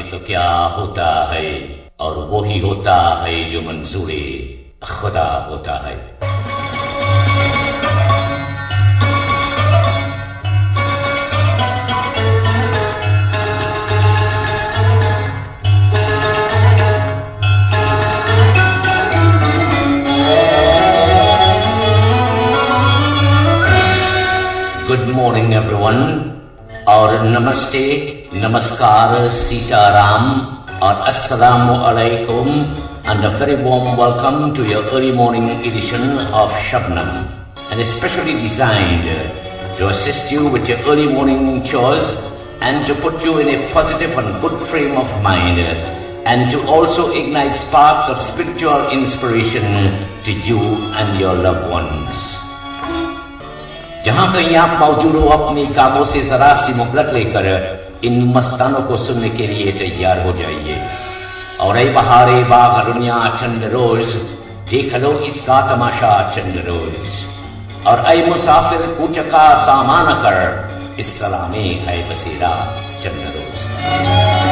तो क्या होता है और वो ही होता है जो मंजूर खुदा होता है Good morning, everyone. namaste नमस्ते नमस्कार sitaram or assalamu alaikum and a very warm welcome to your early morning edition of Shabnum and especially designed to assist you with your early morning chores and to put you in a positive and good frame of mind and to also ignite sparks of spiritual inspiration to you and your loved ones. जहाँ कहीं आप मौजूद हो, अपने कामों से जरा सी मुहलत लेकर इन मस्तानों को सुनने के लिए तैयार हो जाइए। और ए बहारे बाग दुनिया, चंद रोज, देख लो इसका तमाशा, चंद रोज। और ए मुसाफिर कुछ का सामान कर, इस सलामे है बसेरा, चंद रोज।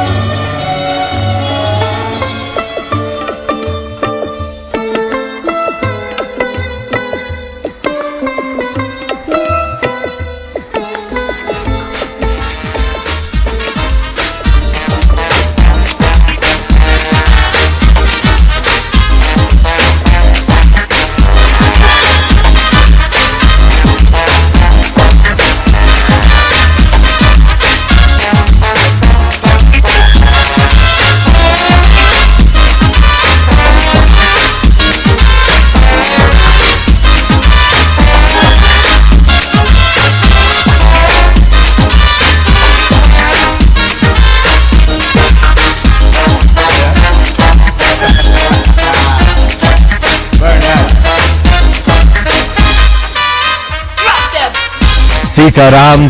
ਸਤਾਰਾਮ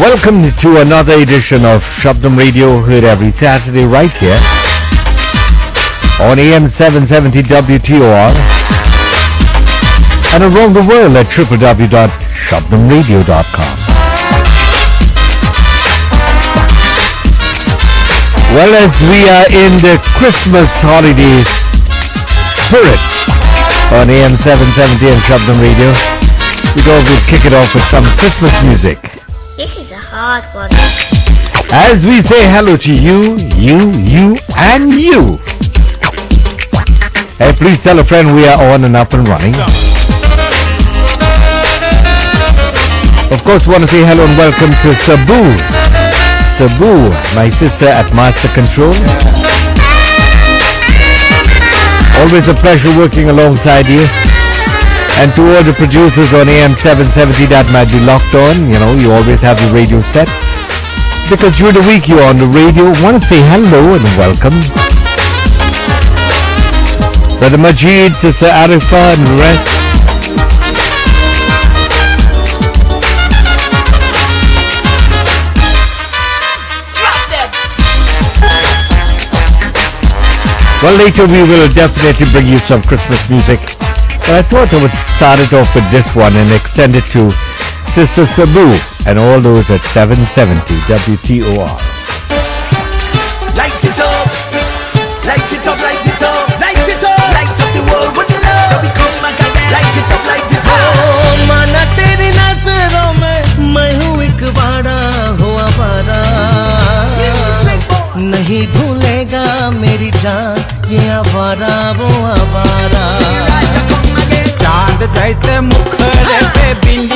Welcome to another edition of Shabnum Radio heard every Saturday right here on AM seven seventy WTOR and around the world at www.shabnumradio.com. Well, as we are in the Christmas holiday spirit on AM 770 and Shabnum Radio, we thought we'd kick it off with some Christmas music. This is a hard one. As we say hello to you, you, you, and you. Hey, please tell a friend we are on and up and running. Of course, we want to say hello and welcome to Sabu. Sabu, my sister at Master Control. Always a pleasure working alongside you. And to all the producers on AM 770 that might be locked on, you know, you always have the radio set. Because during the week you're on the radio, want to say hello and welcome. Brother Majid, Sister Arifa and the rest. Well, later we will definitely bring you some Christmas music. But I thought I would start it off with this one and extend it to Sister Sabu and all those at 770 WTOR. Light कैसे मुखर पे बिन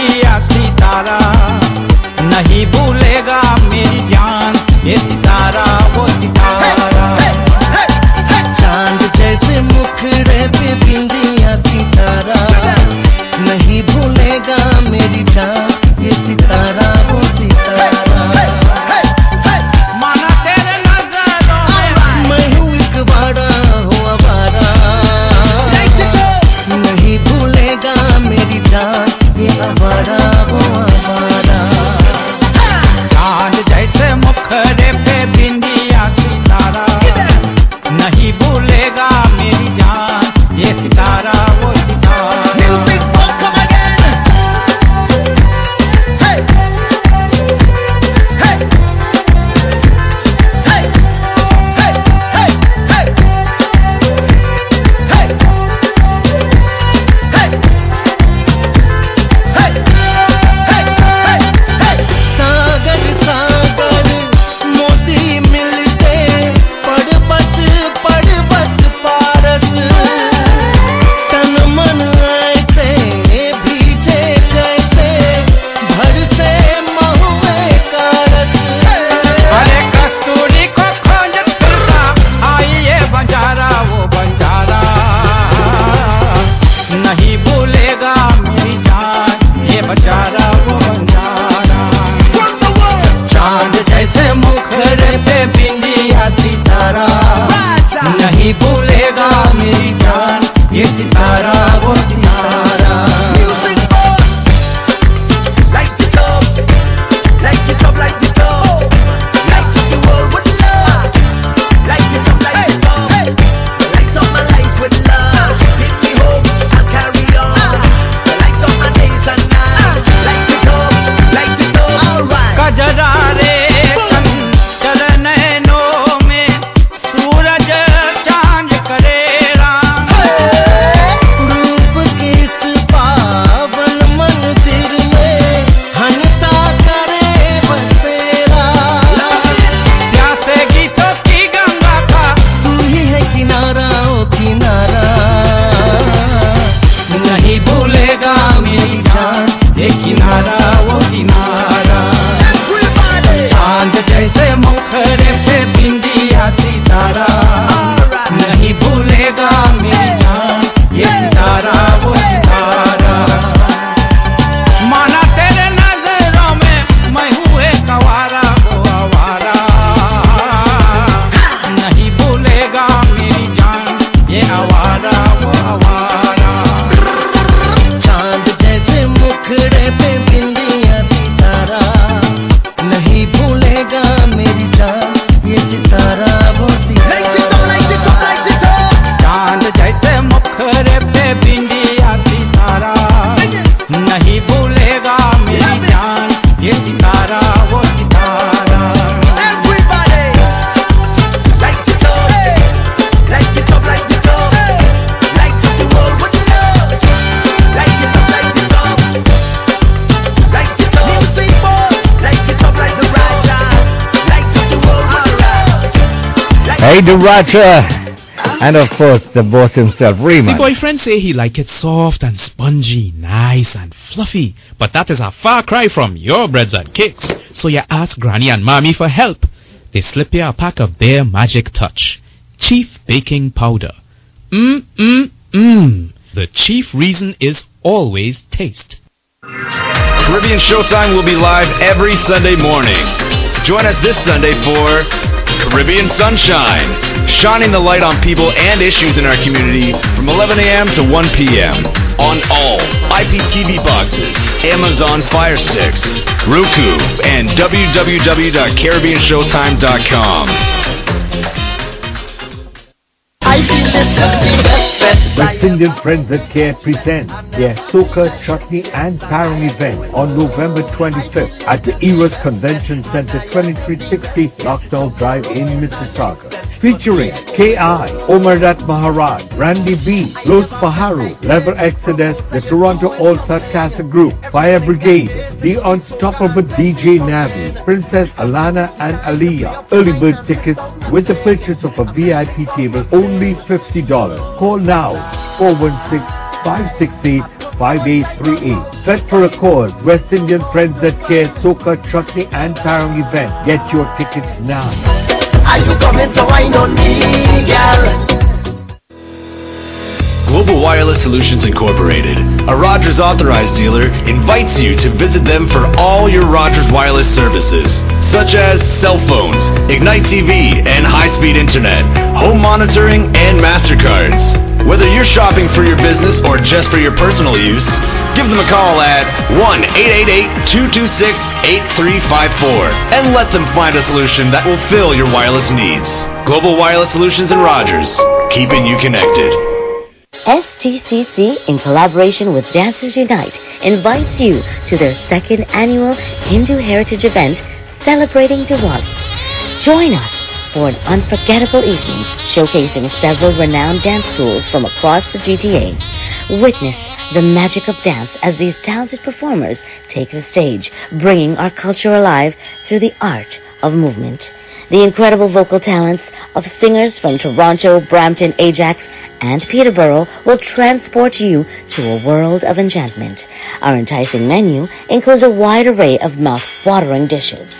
love. Light the Raja. And of course, the boss himself, Rima. The boyfriend say he like it soft and spongy, nice and fluffy. But that is a far cry from your breads and cakes. So you ask granny and mommy for help. They slip you a pack of their magic touch. Chief baking powder. Mmm, mmm, mmm. The chief reason is always taste. Caribbean Showtime will be live every Sunday morning. Join us this Sunday for Caribbean Sunshine, shining the light on people and issues in our community from 11 a.m. to 1 p.m. on all IPTV boxes, Amazon Fire Sticks, Roku, and www.caribbeanshowtime.com. West Indian Friends at Care present their Soca, Chutney and Parang event on November 25th at the Eros Convention Center 2360 Lucknow Drive in Mississauga. Featuring K.I., Omardath Maharaj, Randy B., Los Paharu, Level Exodus, the Toronto All-Star Tassa Group, Fire Brigade, The Unstoppable DJ Navi, Princess Alana and Aliyah. Early bird tickets with the purchase of a VIP table only $50. Call now 416-568-5838. Set for a cause. West Indian Friends that Care Soca Chutney and Parang event. Get your tickets now. Are you coming to wine on me, girl? Global Wireless Solutions Incorporated, a Rogers authorized dealer, invites you to visit them for all your Rogers wireless services, such as cell phones, Ignite TV and high-speed internet, home monitoring, and MasterCards. Whether you're shopping for your business or just for your personal use, give them a call at 1-888-226-8354 and let them find a solution that will fill your wireless needs. Global Wireless Solutions and Rogers, keeping you connected. STCC, in collaboration with Dancers Unite, invites you to their second annual Hindu Heritage event celebrating Diwali. Join us for an unforgettable evening showcasing several renowned dance schools from across the GTA. Witness the magic of dance as these talented performers take the stage, bringing our culture alive through the art of movement. The incredible vocal talents of singers from Toronto, Brampton, Ajax, and Peterborough will transport you to a world of enchantment. Our enticing menu includes a wide array of mouth-watering dishes.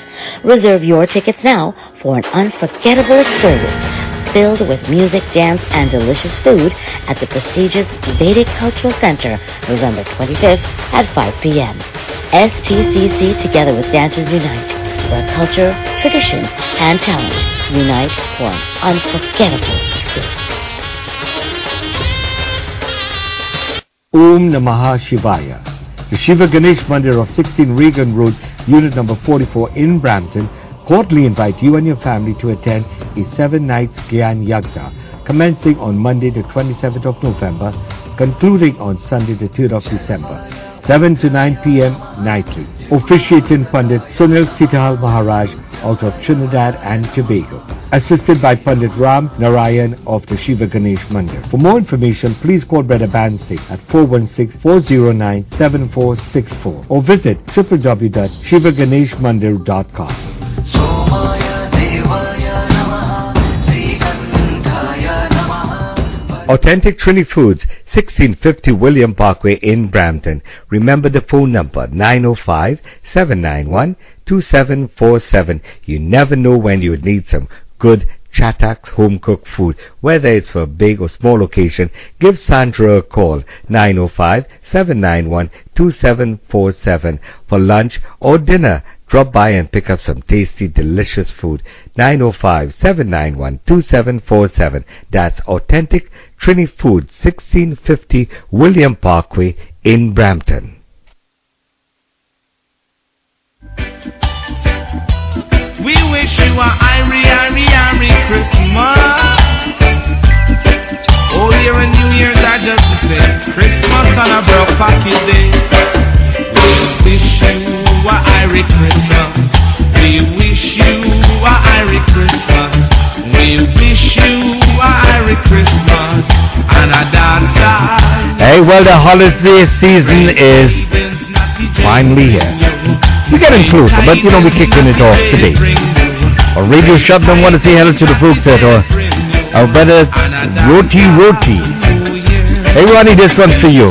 Reserve your tickets now for an unforgettable experience filled with music, dance, and delicious food at the prestigious Vedic Cultural Center, November 25th at 5 p.m. STCC together with Dancers Unite, where culture, tradition, and talent unite for an unforgettable experience. Om Namaha Shivaya. The Shiva Ganesh Mandir of 16 Regan Road, unit number 44 in Brampton, cordially invite you and your family to attend a seven nights Gyan Yagna, commencing on Monday the 27th of November, concluding on Sunday the 3rd of December, 7 to 9 p.m. nightly. Officiating Pandit Sunil Sital Maharaj out of Trinidad and Tobago, assisted by Pandit Ram Narayan of the Shiva Ganesh Mandir. For more information, please call Brother Bansi at 416-409-7464 or visit www.shivaganeshmandir.com. Authentic Trini Foods, 1650 William Parkway in Brampton. Remember the phone number 905-791-2747. You never know when you would need some good Chatax home cooked food. Whether it's for a big or small occasion, give Sandra a call 905-791-2747 for lunch or dinner. Drop by and pick up some tasty, delicious food. 905 791 2747. That's Authentic Trini Food, 1650 William Parkway in Brampton. We wish you a Irie, Irie, Irie Christmas. Oh, Old Year and New Year's are just the same. Christmas on a broke pocket day. We wish you a Merry Christmas. We wish you a Merry Christmas. We wish you a Merry Christmas. Hey, well, the holiday season is finally here. We're getting closer, but you know we're kicking it off today. Our radio shop don't want to say hello to the folks at our, our brother Roti Roti. Hey Ronnie, this one's for you.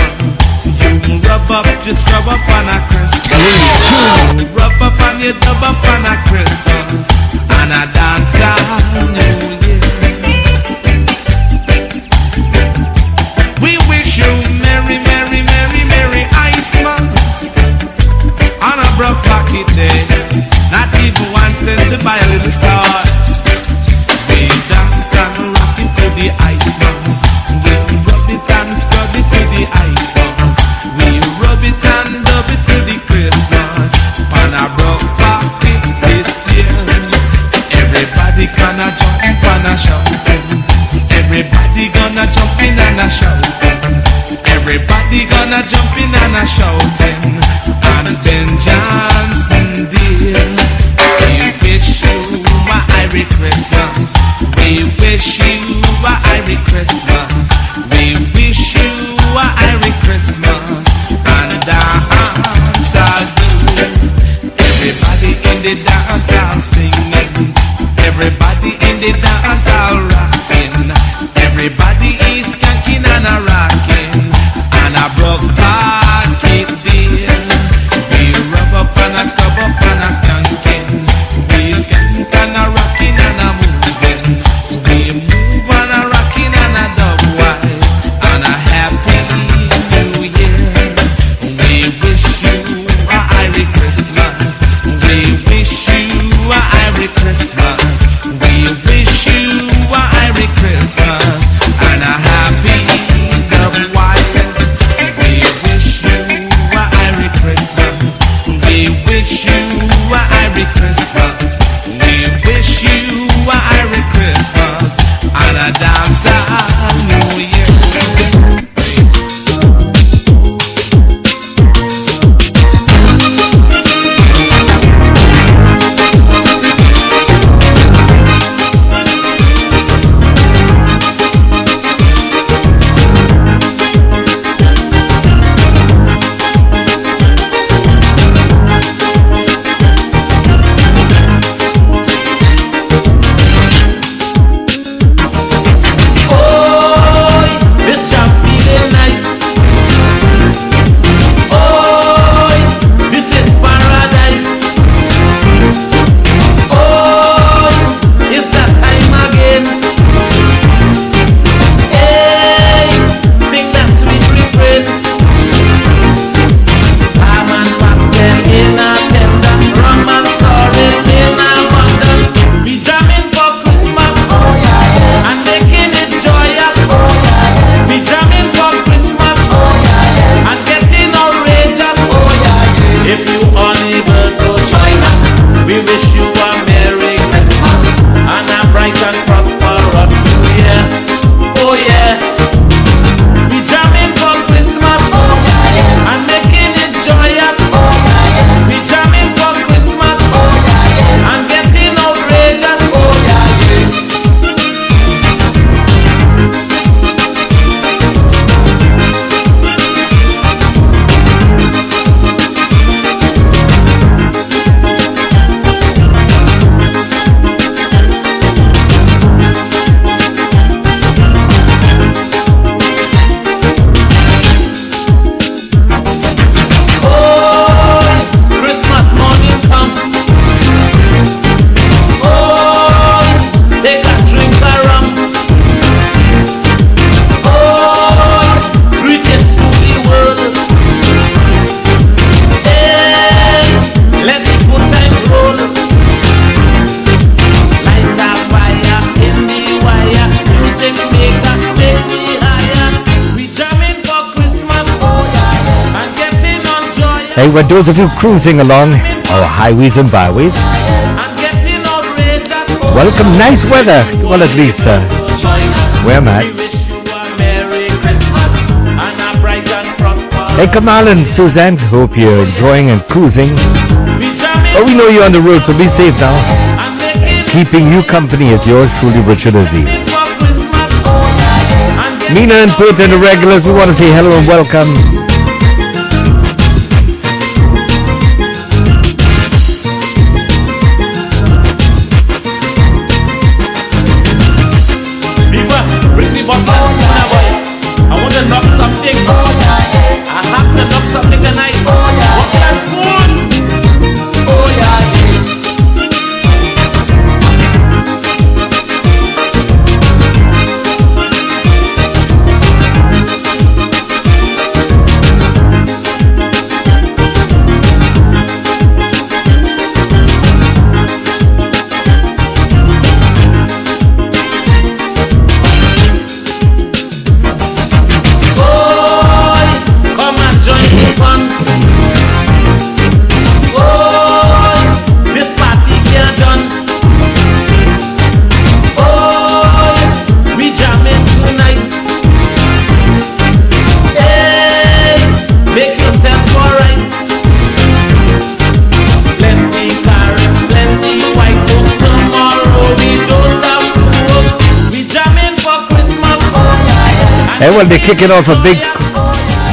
up, just rub up on a crisp. Rub up on your dub up on a crisp. And a dancer. my show. Those of you cruising along our highways and byways, welcome. Nice weather. Well, at least uh, where I'm at. Hey, Kamal and Suzanne, hope you're enjoying and cruising. But we know you're on the road, so be safe now. Keeping you company is yours truly, Richard Aziz. Mina and Put and the regulars, we want to say hello and welcome. Well, they're kicking off a big,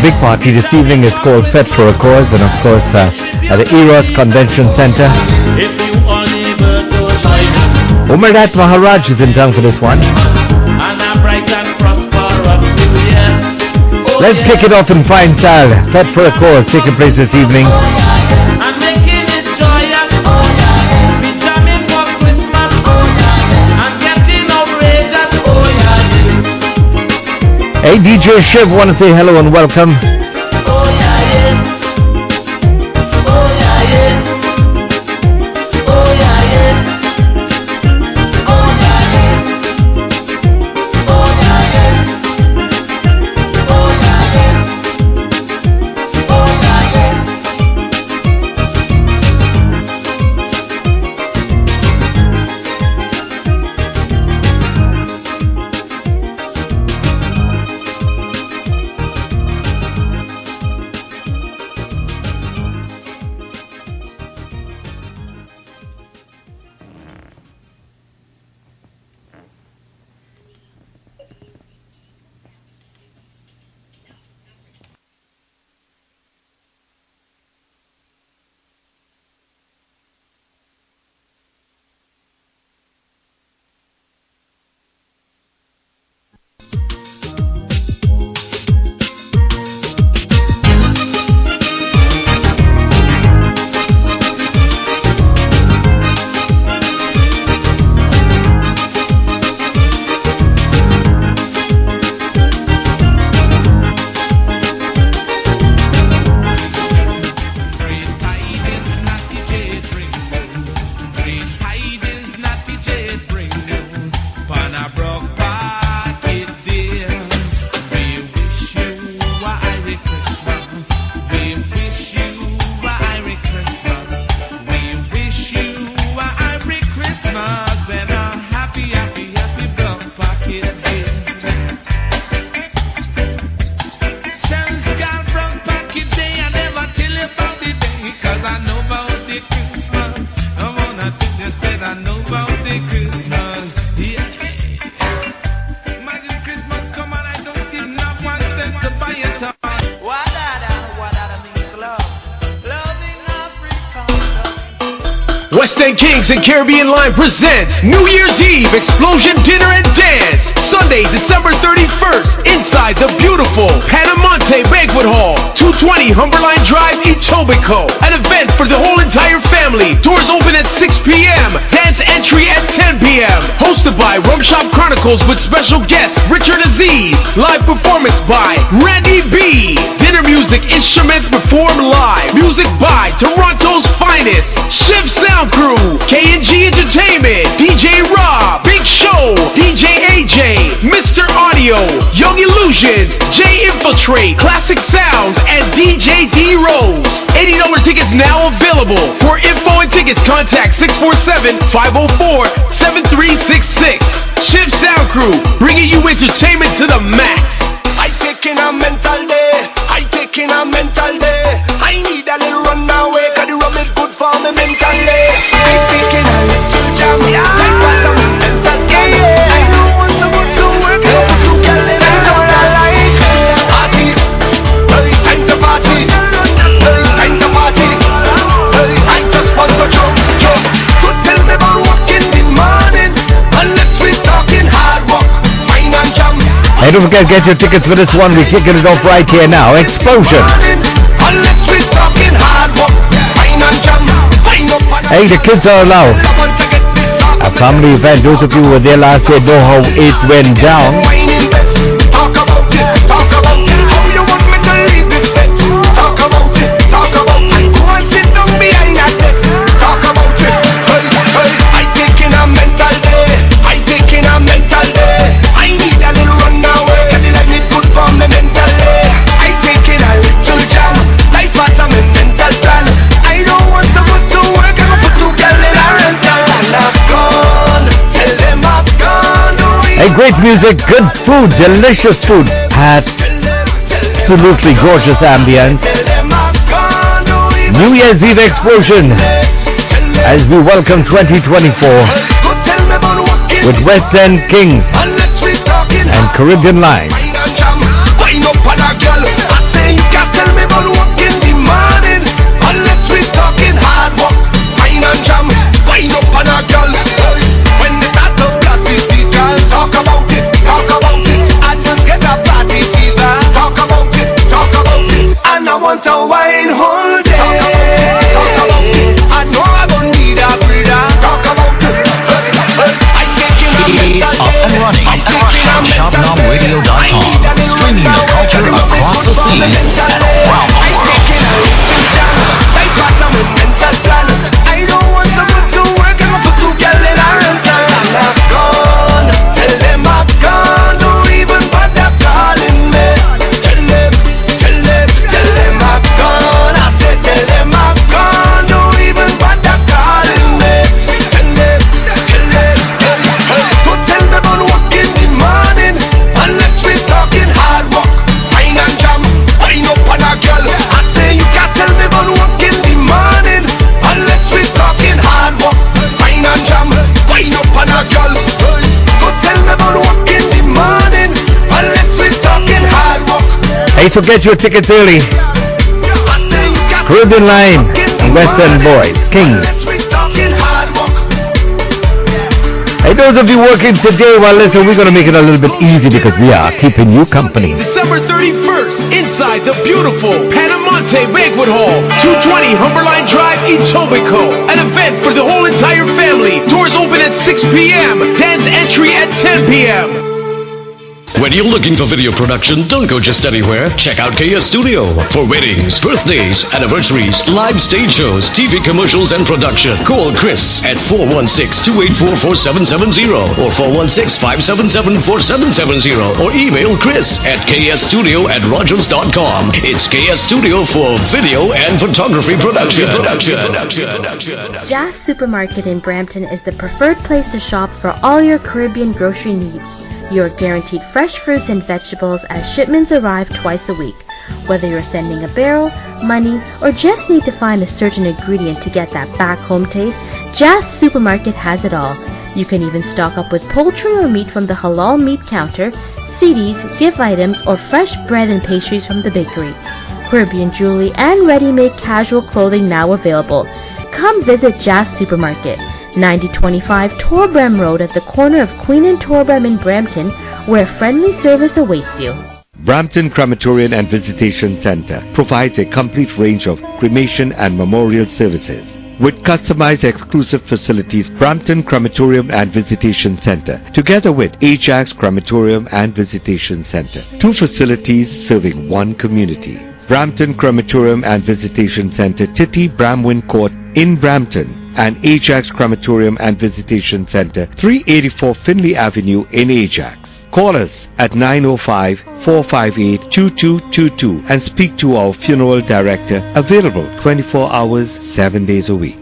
big party this evening. It's called Fed for a Cause, and of course, uh, at the Eros Convention Center. Omardath Maharaj is in town for this one. Let's kick it off in fine style. Fed for a Cause taking place this evening. Hey, DJ Shiv, want to say hello and welcome. And Caribbean Line presents New Year's Eve Explosion Dinner and Dance. Sunday, December 31st, inside the beautiful Panamonte Banquet Hall, 220 Humberline Drive, Etobicoke. An event for the whole entire family. Doors open at 6 p.m. Dance entry at 10 p.m. Hosted by Rum Shop Chronicles with special guest Richard Aziz. Live performance by Randy B. Dinner music instruments performed live. Music by Toronto's Mr. Audio. Young Illusions. J Infiltrate. Classic Sounds. And DJ D Rose. $80 tickets now available. For info and tickets, contact 647-504-7366. Shift Sound Crew, bringing you entertainment to the max. I taking a mental day. I taking a mental day. I need a little run now, way, cause the rum is good for me mentally. I taking Hey, don't forget, to get your tickets for this one. We're kicking it off right here now. Explosion. Hey, the kids are allowed. A family event. Those of you who were there last year know how it went down. Great music, good food, delicious food. Absolutely gorgeous ambience. New Year's Eve explosion as we welcome 2024 with West End Kings and Caribbean Line. About it, talk about it. I just get a party fever. Talk about it, talk about it. And I want a wine whole Hey, so get your tickets early. Caribbean Line and West Boys, Kings. Hey, those of you working today, well, listen, we're going to make it a little bit easy because we are keeping you company. December 31st, inside the beautiful Panamonte Banquet Hall, 220 Humberline Drive, Etobicoke. An event for the whole entire family. Doors open at 6 p.m. Dance entry at 10 p.m. When you're looking for video production, don't go just anywhere. Check out KS Studio for weddings, birthdays, anniversaries, live stage shows, TV commercials, and production. Call Chris at 416-284-4770 or 416-577-4770 or email Chris at ksstudio at rogers.com. It's KS Studio for video and photography production. production. production. Jazz Supermarket in Brampton is the preferred place to shop for all your Caribbean grocery needs. You're guaranteed fresh fruits and vegetables as shipments arrive twice a week. Whether you're sending a barrel, money, or just need to find a certain ingredient to get that back home taste, Jazz Supermarket has it all. You can even stock up with poultry or meat from the halal meat counter, CDs, gift items, or fresh bread and pastries from the bakery. Caribbean jewelry and ready-made casual clothing now available. Come visit Jazz Supermarket, 9025 Torbram Road at the corner of Queen and Torbram in Brampton, where friendly service awaits you. Brampton Crematorium and Visitation Center provides a complete range of cremation and memorial services. With customized exclusive facilities, Brampton Crematorium and Visitation Center, together with Ajax Crematorium and Visitation Center, two facilities serving one community. Brampton Crematorium and Visitation Center, Titty Bramwin Court in Brampton, and Ajax Crematorium and Visitation Center, 384 Finley Avenue in Ajax. Call us at 905-458-2222 and speak to our funeral director available 24 hours, 7 days a week.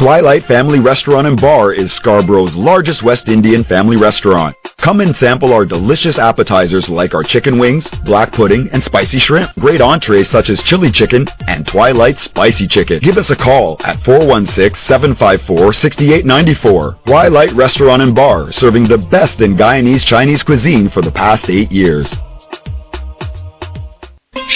Twilight Family Restaurant and Bar is Scarborough's largest West Indian family restaurant. Come and sample our delicious appetizers like our chicken wings, black pudding, and spicy shrimp. Great entrees such as chili chicken and Twilight Spicy Chicken. Give us a call at 416-754-6894. Twilight Restaurant and Bar, serving the best in Guyanese Chinese cuisine for the past eight years.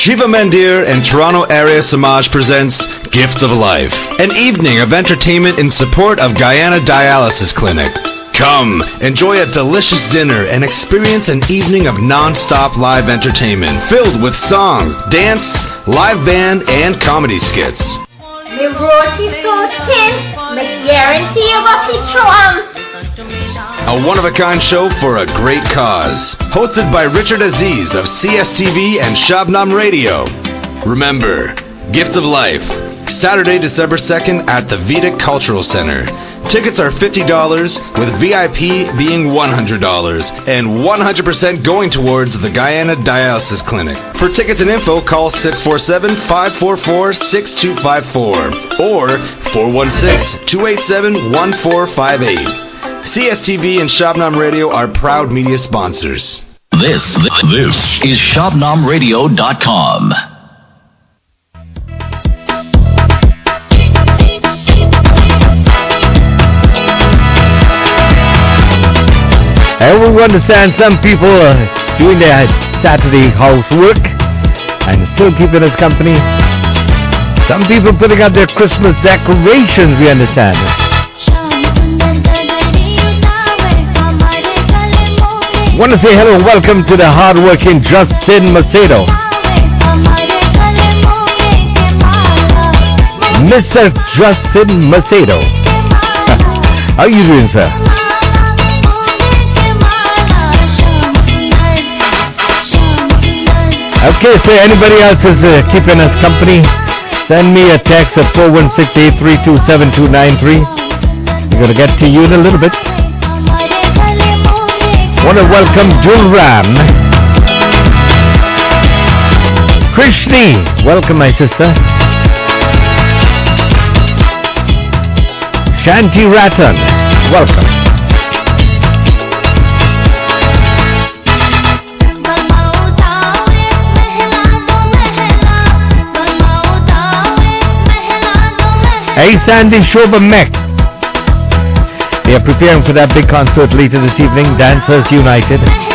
Shiva Mandir and Toronto Area Samaj presents Gift of Life, an evening of entertainment in support of Guyana Dialysis Clinic. Come, enjoy a delicious dinner and experience an evening of non-stop live entertainment filled with songs, dance, live band, and comedy skits. Me roti so thin, me guarantee you got the trump. A one-of-a-kind show for a great cause. Hosted by Richard Aziz of CSTV and Shabnum Radio. Remember, Gift of Life, Saturday, December 2nd at the Vedic Cultural Center. Tickets are $50, with VIP being $100, and 100% going towards the Guyana Dialysis Clinic. For tickets and info, call 647-544-6254 or 416-287-1458. CSTV and Shabnum Radio are proud media sponsors. This, this is ShabnumRadio.com. And we understand some people are doing their Saturday housework and still keeping us company. Some people putting up their Christmas decorations, we understand. Want to say hello and welcome to the hardworking Justin Macedo. Mr. Justin Macedo. How are you doing, sir? Okay, so anybody else is uh, keeping us company? Send me a text at 416-832-7293. We're going to get to you in a little bit. Want to welcome Jul Ram. Krishni, welcome my sister. Shanti Ratan, welcome. Hey Sandy Shobha. Are preparing for that big concert later this evening, Dancers United.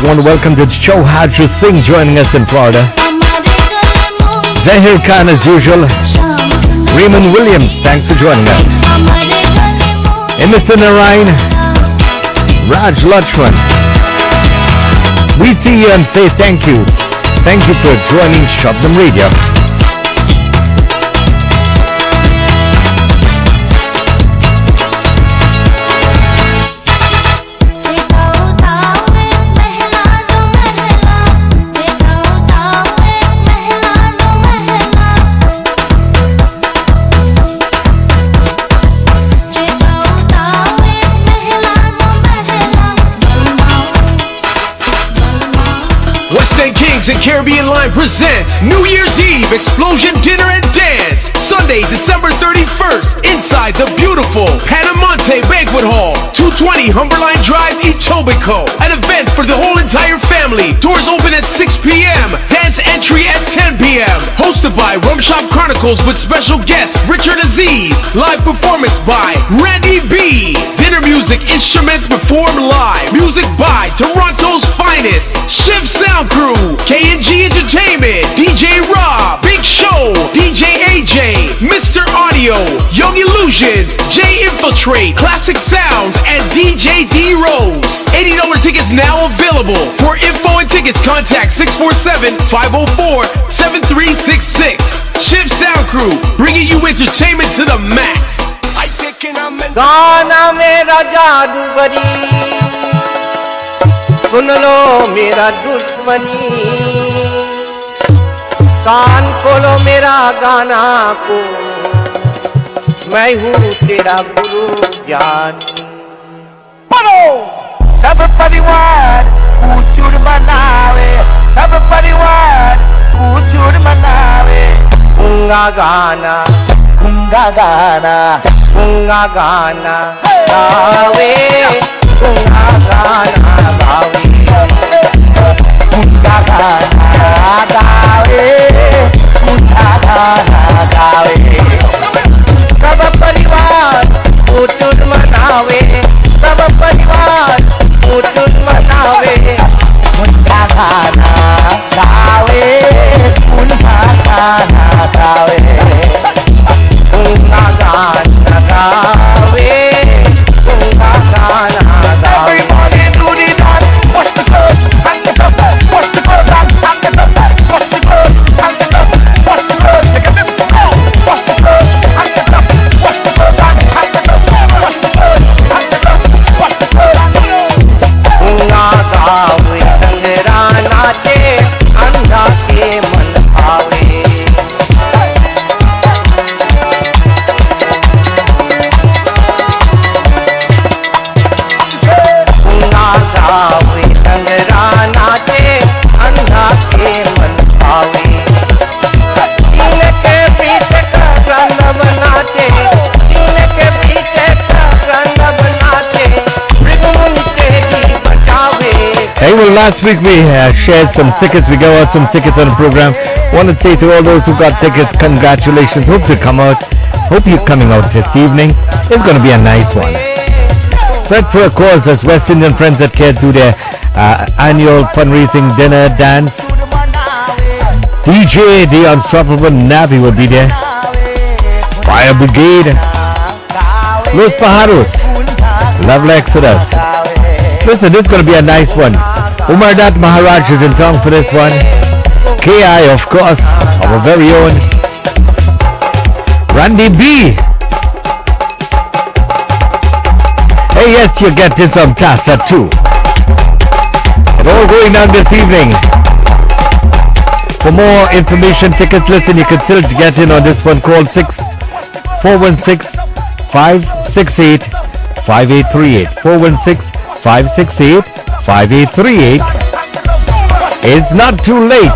I want to welcome to Joe Hadra Singh joining us in Florida. Zahir Khan as usual. Raymond Williams, thanks for joining us. And Mr. Narayan, Raj Lachman. We see you and say thank you. Thank you for joining Shabnum Radio. And Caribbean Line present New Year's Eve Explosion Dinner and Dance. Sunday, December 31st, inside the beautiful Panamonte Banquet Hall, 220 Humberline Drive, Etobicoke. An event for the whole entire family. Doors open at 6 p.m. Dance entry at 10 p.m. Hosted by Rum Shop Chronicles with special guest Richard Aziz. Live performance by Randy B. Dinner music instruments performed live. Music by Toronto's finest. Shiv Sound Crew. K&G Entertainment. DJ Rob. Big Show. DJ AJ. Mr. Audio. Radio, Young Illusions, J Infiltrate, Classic Sounds, and DJ D Rose. $80 tickets now available. For info and tickets, contact 647-504-7366. Shift Sound Crew, bringing you entertainment to the max. गाना मेरा जादूगरी सुन लो मेरा दुश्मनी कान खोलो मेरा गाना को। मैं हूँ तेरा गुरु ज्ञान। पढ़ो सब परिवार ऊचुर मनावे। सब परिवार ऊचुर मनावे। गूँगा गाना गूँगा गाना गूँगा गाना गावे। गूँगा गाना गावे। गूँगा गाना गावे। गाना गावे सब परिवार ऊचुर मनावे। सब परिवार ऊचुर मनावे। गूँगा गाना गावे last week we uh, shared some tickets. We gave out some tickets on the program. Want to say to all those who got tickets, congratulations. Hope you come out. Hope you're coming out this evening. It's going to be a nice one. Spread for a cause as West Indian Friends that Care do their uh, annual fundraising dinner dance. DJ, the unstoppable Navi will be there. Fire Brigade. Los Pajaros. Lovely Exodus. Listen, this is going to be a nice one. Omardath Maharaj is in town for this one. KI, of course, our very own. Randy B. Hey, yes, you're getting some Tassa too. It all going on this evening. For more information, tickets, listen, you can still get in on this one. Call 6 416 568 5838. 416 568 5838. It's not too late.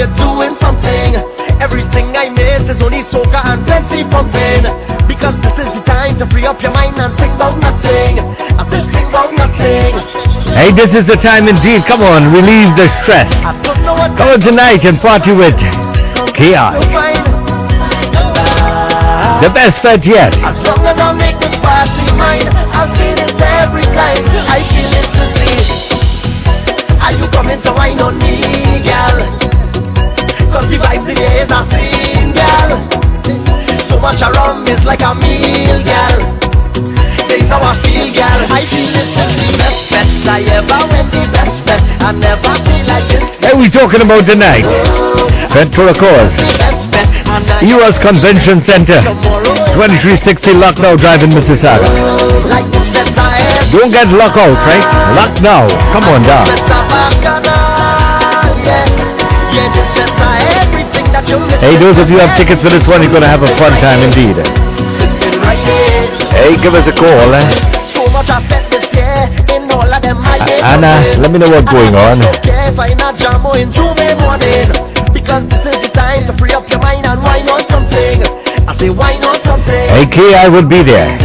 you're doing something Everything I miss is only soca and plenty pumping Because this is the time to free up your mind and think about nothing I said think about nothing Hey, this is the time indeed. Come on, relieve the stress. Come on tonight and party with Kia. The best fed yet. As long as I make this party mine, I feel it every time. I feel it to see. Are you coming to wine on me, girl? Cause the vibes in the air are seen, girl. So much around is like a meal, girl. Say how I feel, girl. I feel this is the best bet I ever went, the best bet. I never feel like this. Hey, we talking about tonight. Ventura. Best bet. And I U.S. Convention Center. 2360 Lucknow Drive in Mississauga. like this bet I ever Don't get luck out, right? Luck now. Come on down. Hey, those of you who have tickets for this one, you're going to have a fun time indeed. Hey, give us a call. Eh? Anna, let me know what's going on. I not something? I? Hey, will be there.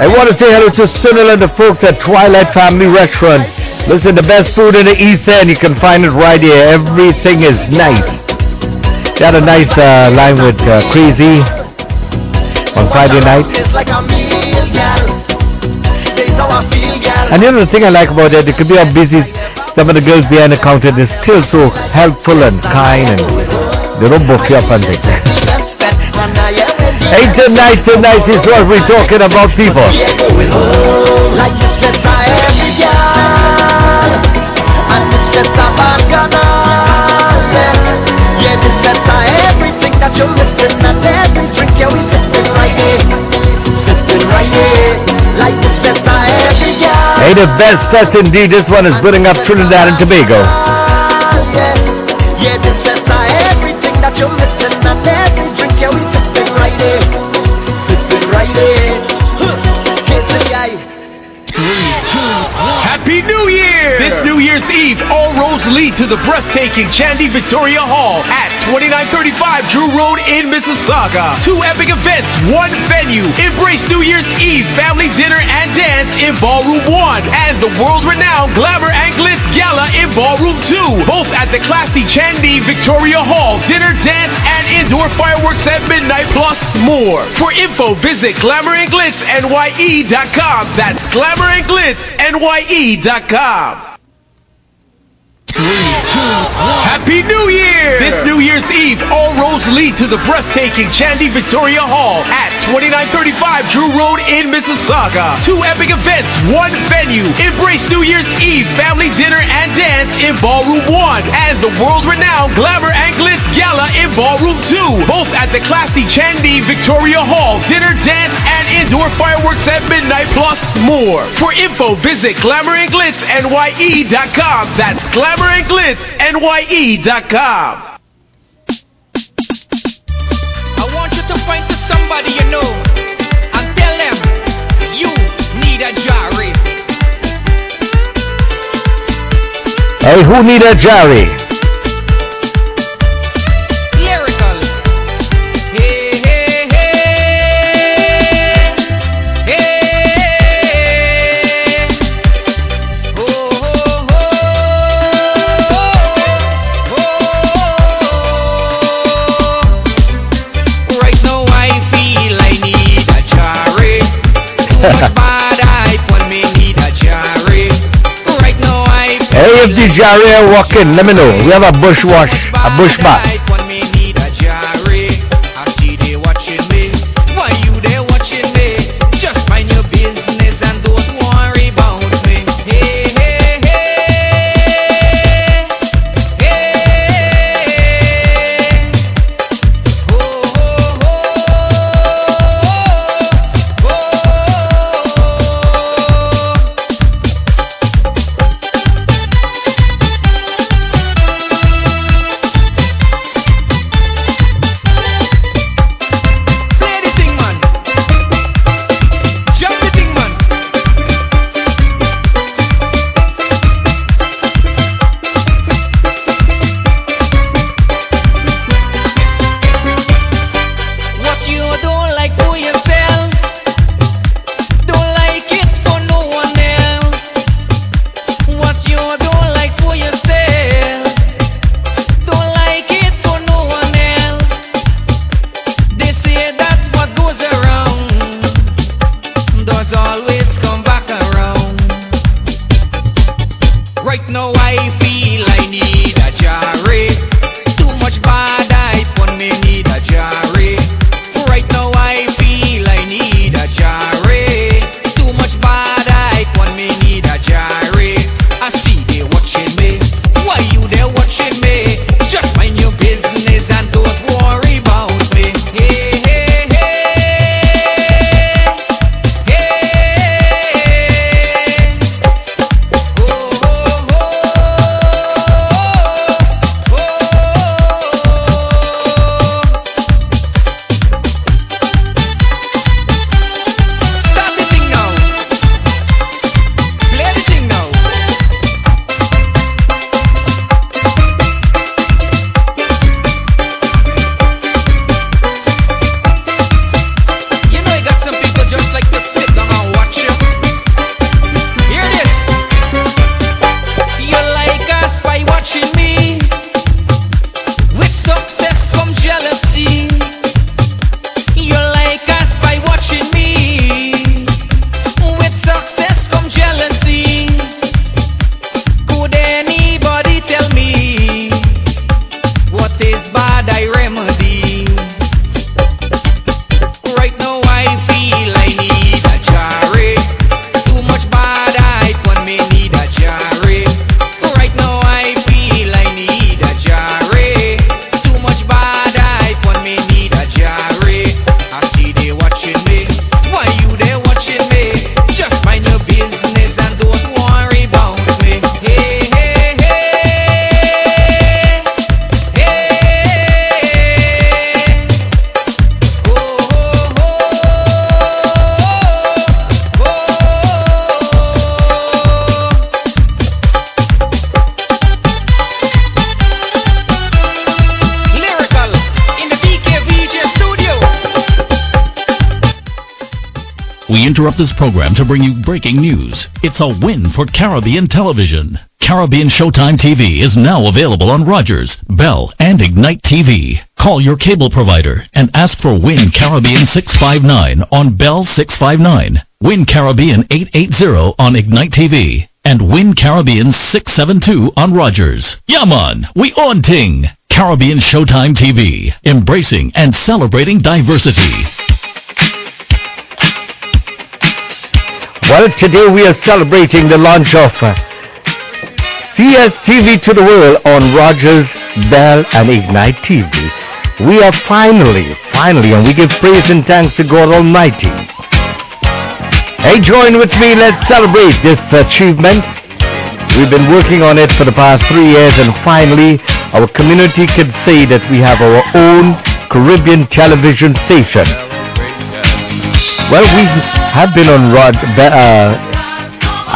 I want to say hello to Sunil the folks at Twilight Family Restaurant. Listen, the best food in the East End, you can find it right here. Everything is nice. They had a nice uh, line with uh, Crazy on Friday night. And you know the thing I like about it, it could be how busy some of the girls behind the counter, they're still so helpful and kind and they don't book you up and things. Hey, tonight, tonight is what we're talking about, people. Hey, the best fest indeed. This one is building up Trinidad and Tobago. Happy New New Year's Eve, all roads lead to the breathtaking Chandni Victoria Hall at 2935 Drew Road in Mississauga. Two epic events, one venue. Embrace New Year's Eve family dinner and dance in Ballroom 1 and the world-renowned Glamour and Glitz Gala in Ballroom 2, both at the classy Chandni Victoria Hall. Dinner, dance, and indoor fireworks at midnight plus more. For info, visit glamourandglitznye.com. That's Happy New Year! This New Year's Eve, all roads lead to the breathtaking Chandni Victoria Hall at 2935 Drew Road in Mississauga. Two epic events, one venue. Embrace New Year's Eve family dinner and dance in Ballroom 1 and the world-renowned Glamour and Glitz Gala in Ballroom 2, both at the classy Chandni Victoria Hall. Dinner, dance, and indoor fireworks at midnight plus more. For info, visit glamourandglitznye.com. That's glamourandglitznye.com. I want you to point to somebody you know and tell them you need a jari. Hey, who need a Jerry? If the walking, let me know. We have a bush wash, a bush bath. wifey, I need a jarry. Interrupt this program to bring you breaking news. It's a win for Caribbean television. Caribbean Showtime TV is now available on Rogers, Bell, and Ignite TV. Call your cable provider and ask for Win Caribbean 659 on Bell 659, Win Caribbean 880 on Ignite TV, and Win Caribbean 672 on Rogers. Yaman, we on ting. Caribbean Showtime TV, embracing and celebrating diversity. Well, today we are celebrating the launch of uh, CSTV to the world on Rogers, Bell, and Ignite TV. We are finally, finally, and we give praise and thanks to God Almighty. Hey, join with me. Let's celebrate this achievement. We've been working on it for the past three years, and finally, our community can say that we have our own Caribbean television station. Well, we have been on Rod, uh,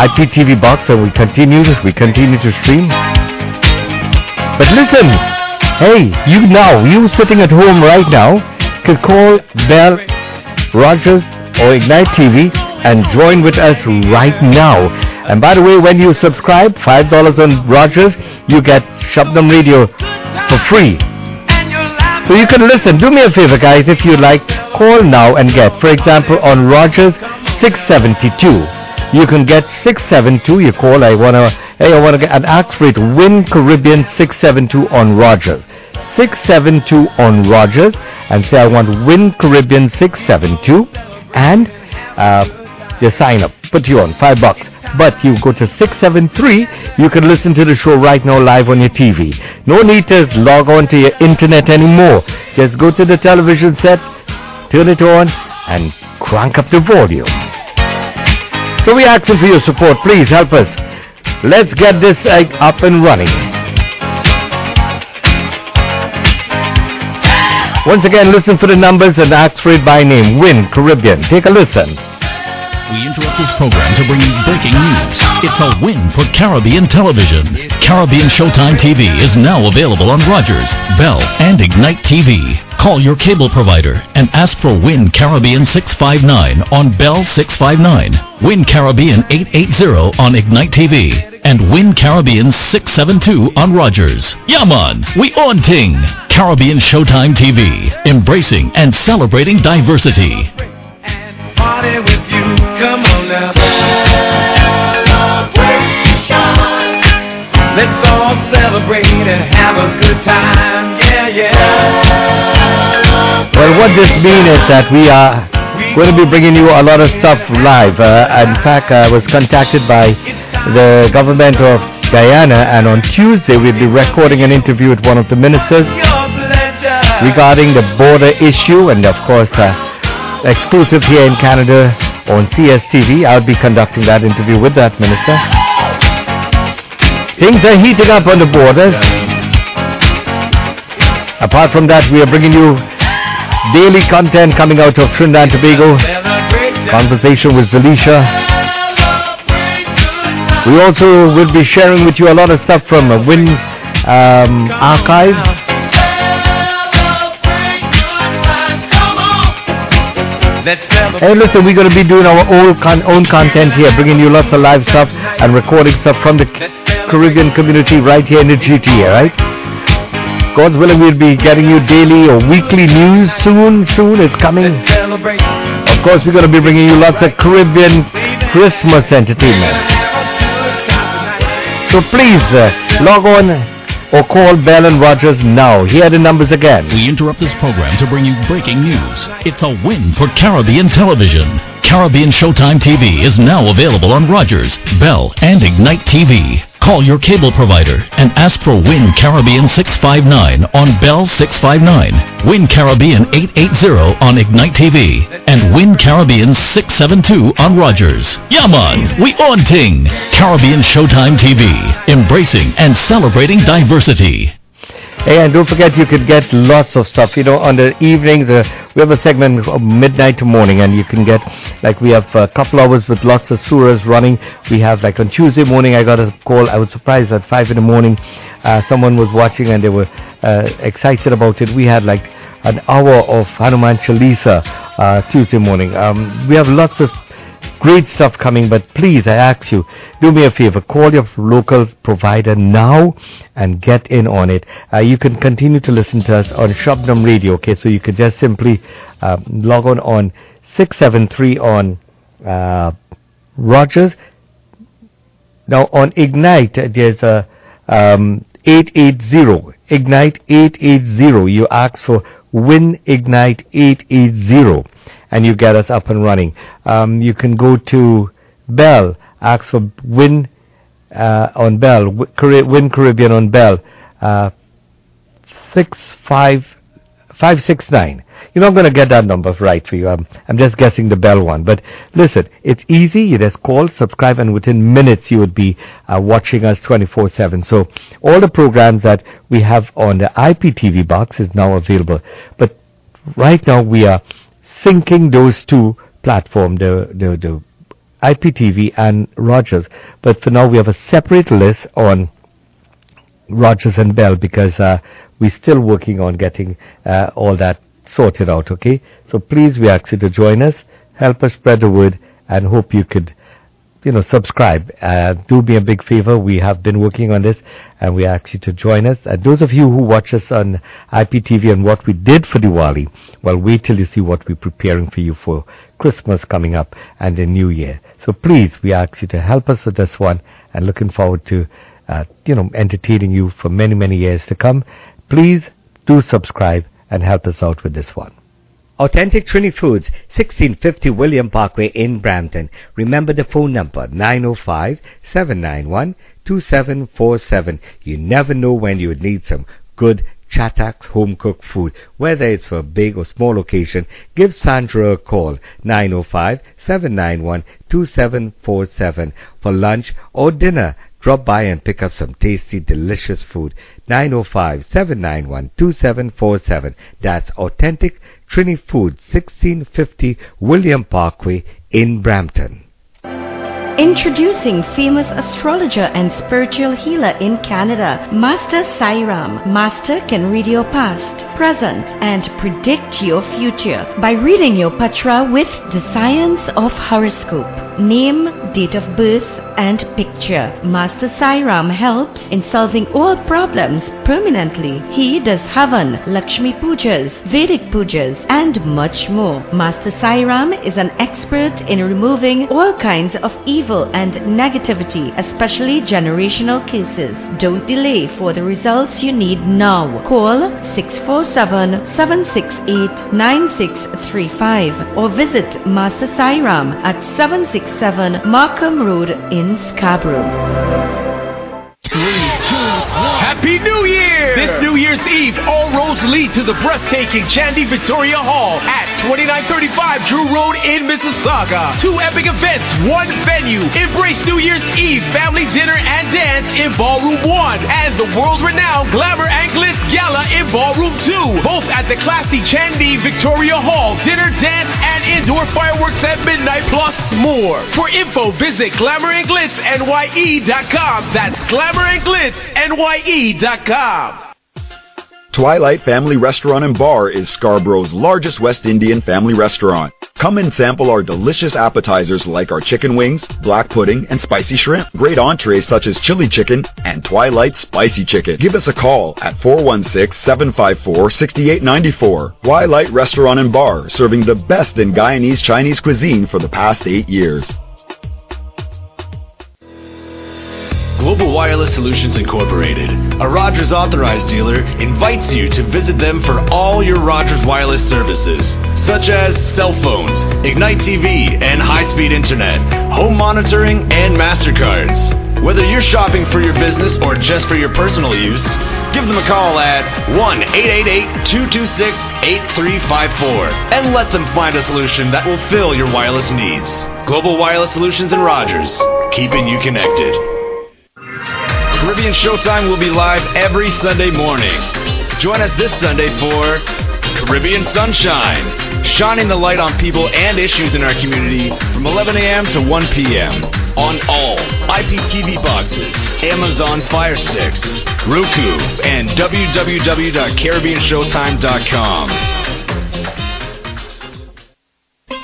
IPTV box, and we continue. We continue to stream. But listen, hey, you now, you sitting at home right now, can call Bell, Rogers, or Ignite TV and join with us right now. And by the way, when you subscribe, five dollars on Rogers, you get Shabnum Radio for free. So you can listen. Do me a favor, guys, if you like, call now and get. For example, on Rogers 672, you can get 672. You call. I wanna. Hey, I wanna get an ask for it. Win Caribbean 672 on Rogers. 672 on Rogers, and say I want Win Caribbean 672, and uh, you sign up. Put you on five bucks. But you go to 673, you can listen to the show right now live on your TV. No need to log on to your internet anymore. Just go to the television set, turn it on, and crank up the volume. So we're asking for your support. Please help us. Let's get this egg up and running. Once again, listen for the numbers and ask for it by name. Win Caribbean. Take a listen. We interrupt this program to bring you breaking news. It's a win for Caribbean television. Caribbean Showtime TV is now available on Rogers, Bell, and Ignite TV. Call your cable provider and ask for Win Caribbean 659 on Bell 659, Win Caribbean 880 on Ignite TV, and Win Caribbean 672 on Rogers. Yaman, we on ting. Caribbean Showtime TV, embracing and celebrating diversity. Party with you, come on now. Let's all celebrate and have a good time. Yeah, yeah. Well, what this means is that we are going to be bringing you a lot of stuff live. Uh, in fact, I was contacted by the government of Guyana, and on Tuesday we'll be recording an interview with one of the ministers regarding the border issue, and of course, uh, exclusive here in Canada on CSTV. I'll be conducting that interview with that minister. Things are heating up on the borders. Apart from that, we are bringing you daily content coming out of Trinidad and Tobago. Conversation with Zalisha. We also will be sharing with you a lot of stuff from Win um, Archive. Hey, listen, we're going to be doing our own, con- own content here, bringing you lots of live stuff and recording stuff from the Caribbean community right here in the GTA, right? God's willing, we'll be getting you daily or weekly news soon. Soon, it's coming. Of course, we're going to be bringing you lots of Caribbean Christmas entertainment. So please uh, log on or call Bell and Rogers now. Here are the numbers again. We interrupt this program to bring you breaking news. It's a win for Caribbean television. Caribbean Showtime TV is now available on Rogers, Bell, and Ignite TV. Call your cable provider and ask for Win Caribbean 659 on Bell 659, Win Caribbean 880 on Ignite TV, and Win Caribbean 672 on Rogers. Yaman, we on ting. Caribbean Showtime TV, embracing and celebrating diversity. Hey, and don't forget you could get lots of stuff. You know, on the evenings, uh, we have a segment from midnight to morning, and you can get, like, we have a couple hours with lots of surahs running. We have, like, on Tuesday morning, I got a call. I was surprised at 5 in the morning. Uh, someone was watching and they were uh, excited about it. We had, like, an hour of Hanuman Chalisa uh, Tuesday morning. Um, we have lots of great stuff coming, but please, I ask you, do me a favor, call your local provider now and get in on it. Uh, you can continue to listen to us on Shabnum Radio, okay? So you could just simply uh, log on on 673 on uh, Rogers. Now on Ignite, there's a um, 880. Ignite 880. You ask for Win Ignite 880 and you get us up and running. Um, you can go to Bell, ask for Win uh, on Bell, Wi- Win Caribbean on Bell, uh, six five five six nine. You're not going to get that number right for you. I'm, I'm just guessing the Bell one. But listen, it's easy. You just call, subscribe, and within minutes you would be uh, watching us 24/7. So all the programs that we have on the IPTV box is now available. But right now we are syncing those two platforms, the, the, the IPTV and Rogers. But for now we have a separate list on Rogers and Bell because uh, we're still working on getting uh, all that sorted out, okay? So please, we ask you to join us, help us spread the word, and hope you could, you know, subscribe. Uh, do me a big favor. We have been working on this, and we ask you to join us. And those of you who watch us on IPTV and what we did for Diwali, well, wait till you see what we're preparing for you for Christmas coming up and the New Year. So please, we ask you to help us with this one, and looking forward to, uh, you know, entertaining you for many, many years to come. Please do subscribe and help us out with this one. Authentic Trini Foods, 1650 William Parkway in Brampton. Remember the phone number 905-791-2747. You never know when you would need some good Chatax home cooked food. Whether it's for a big or small occasion, give Sandra a call 905-791-2747 for lunch or dinner. Drop by and pick up some tasty, delicious food. 905-791-2747. That's authentic Trini Food, 1650 William Parkway in Brampton. Introducing famous astrologer and spiritual healer in Canada, Master Sairam. Master can read your past, present, and predict your future by reading your patra with the science of horoscope. Name, date of birth, and picture. Master Sairam helps in solving all problems permanently. He does Havan, Lakshmi Pujas, Vedic Pujas, and much more. Master Sairam is an expert in removing all kinds of evil and negativity, especially generational cases. Don't delay for the results you need now. Call 647 768 9635 or visit Master Sairam at 767 Markham Road in Ken Scarborough. Happy New Year! This New Year's Eve, all roads lead to the breathtaking Chandni Victoria Hall at 2935 Drew Road in Mississauga. Two epic events, one venue. Embrace New Year's Eve family dinner and dance in Ballroom 1 and the world-renowned Glamour and Glitz Gala in Ballroom 2. Both at the classy Chandni Victoria Hall. Dinner, dance, and indoor fireworks at midnight plus more. For info, visit glamourandglitznye.com. That's Twilight Family Restaurant and Bar is Scarborough's largest West Indian family restaurant. Come and sample our delicious appetizers like our chicken wings, black pudding, and spicy shrimp. Great entrees such as chili chicken and Twilight spicy chicken. Give us a call at 416-754-6894. Twilight Restaurant and Bar, serving the best in Guyanese Chinese cuisine for the past eight years. Global Wireless Solutions Incorporated, a Rogers authorized dealer, invites you to visit them for all your Rogers wireless services, such as cell phones, Ignite TV and high-speed internet, home monitoring, and MasterCards. Whether you're shopping for your business or just for your personal use, give them a call at 1-888-226-8354 and let them find a solution that will fill your wireless needs. Global Wireless Solutions and Rogers, keeping you connected. Caribbean Showtime will be live every Sunday morning. Join us this Sunday for Caribbean Sunshine, shining the light on people and issues in our community from 11 a.m. to 1 p.m. on all IPTV boxes, Amazon Fire Sticks, Roku, and www.caribbeanshowtime.com.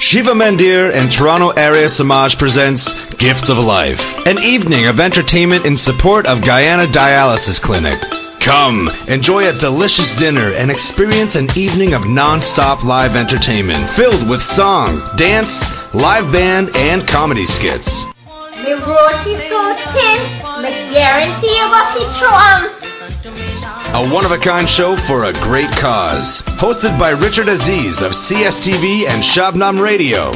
Shiva Mandir and Toronto Area Samaj presents Gift of Life, an evening of entertainment in support of Guyana Dialysis Clinic. Come, enjoy a delicious dinner and experience an evening of non-stop live entertainment filled with songs, dance, live band, and comedy skits. So guarantee you go see through 'em. A one of a kind show for a great cause. Hosted by Richard Aziz of CSTV and Shabnum Radio.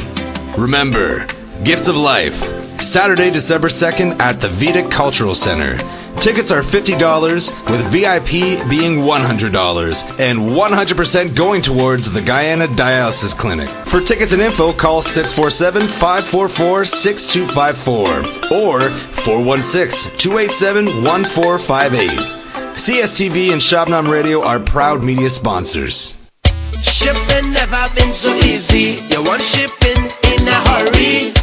Remember, Gift of Life, Saturday, December 2nd at the Vedic Cultural Center. Tickets are $50, with VIP being $100, and 100% going towards the Guyana Dialysis Clinic. For tickets and info, call 647 544 6254 or 416 287 1458. CSTV and Shabnum Radio are proud media sponsors. Shipping never been so easy. You want shipping in a hurry.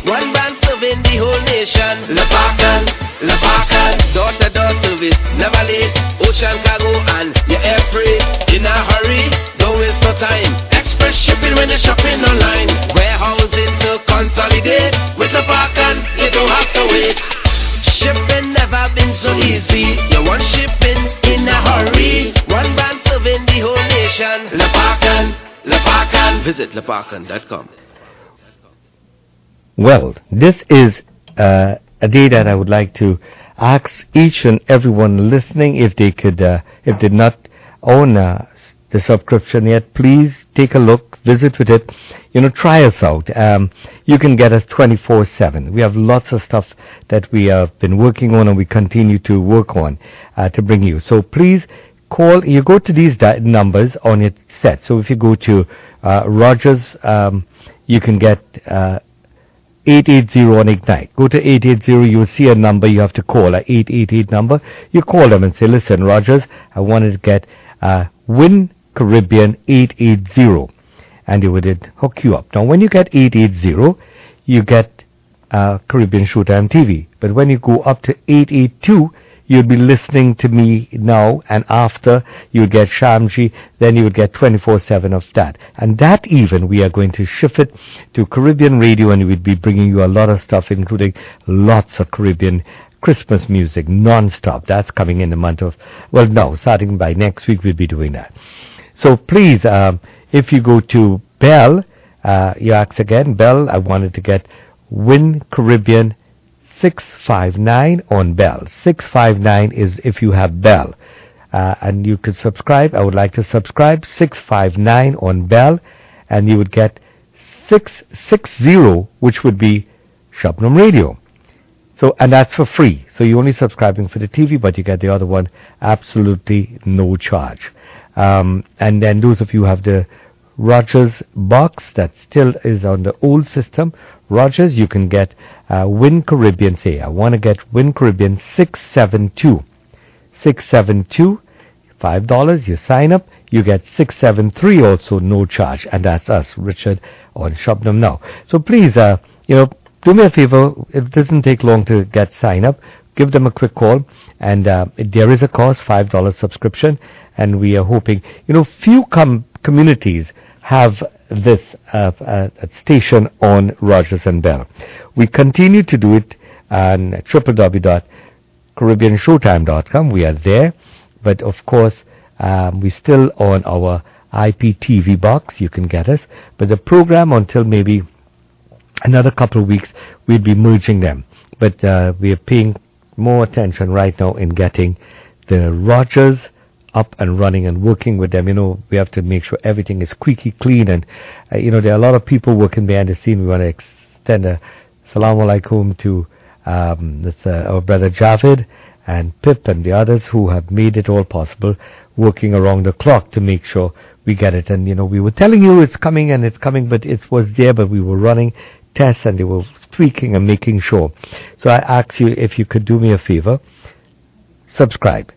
Well, this is uh, a day that I would like to ask each and everyone listening if they could, uh, if they not own uh, the subscription yet, please take a look, visit with it, you know, try us out. Um, you can get us 24-7. We have lots of stuff that we have been working on and we continue to work on uh, to bring you. So please call, you go to these di- numbers on your set. So if you go to uh, Rogers, um, you can get uh, 880 on Ignite. Go to 880, you'll see a number you have to call, a 888 number. You call them and say, listen, Rogers, I wanted to get uh, Win Caribbean 880. And they would hook you up. Now, when you get 880, you get uh, Caribbean Showtime TV. But when you go up to 882, you'd be listening to me now, and after you would get Shamji, then you would get 24-7 of that. And that even, we are going to shift it to Caribbean radio, and we'd be bringing you a lot of stuff, including lots of Caribbean Christmas music, non-stop. That's coming in the month of, well, no, starting by next week, we'll be doing that. So please, um, if you go to Bell, uh, you ask again, Bell, I wanted to get Win Caribbean 659 on Bell. 659 is if you have Bell. Uh, and you could subscribe. I would like to subscribe. 659 on Bell. And you would get 660, which would be Shabnum Radio. So, and that's for free. So you're only subscribing for the TV, but you get the other one absolutely no charge. Um, and then those of you who have the Rogers box that still is on the old system, Rogers, you can get uh, Win Caribbean. Say, I want to get Win Caribbean 672. 672, $5. You sign up, you get 673 also, no charge. And that's us, Richard, on Shabnum Now. So please, uh, you know, do me a favor. It doesn't take long to get sign up. Give them a quick call. And uh, there is a cost, $5 subscription. And we are hoping, you know, few com- communities have this uh, uh, station on Rogers and Bell. We continue to do it on www.caribbeanshowtime.com. We are there, but of course, um, we're still on our IPTV box. You can get us, but the program until maybe another couple of weeks, we'll be merging them. But uh, we are paying more attention right now in getting the Rogers up and running and working with them. You know, we have to make sure everything is squeaky clean. And, uh, you know, there are a lot of people working behind the scene. We want to extend a salam alaikum to um, uh, our brother Javid and Pip and the others who have made it all possible, working around the clock to make sure we get it. And, you know, we were telling you it's coming and it's coming, but it was there, but we were running tests and they were tweaking and making sure. So I ask you if you could do me a favor, subscribe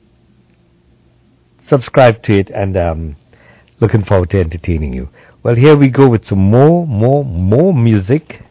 subscribe to it and um, looking forward to entertaining you. Well, here we go with some more, more, more music.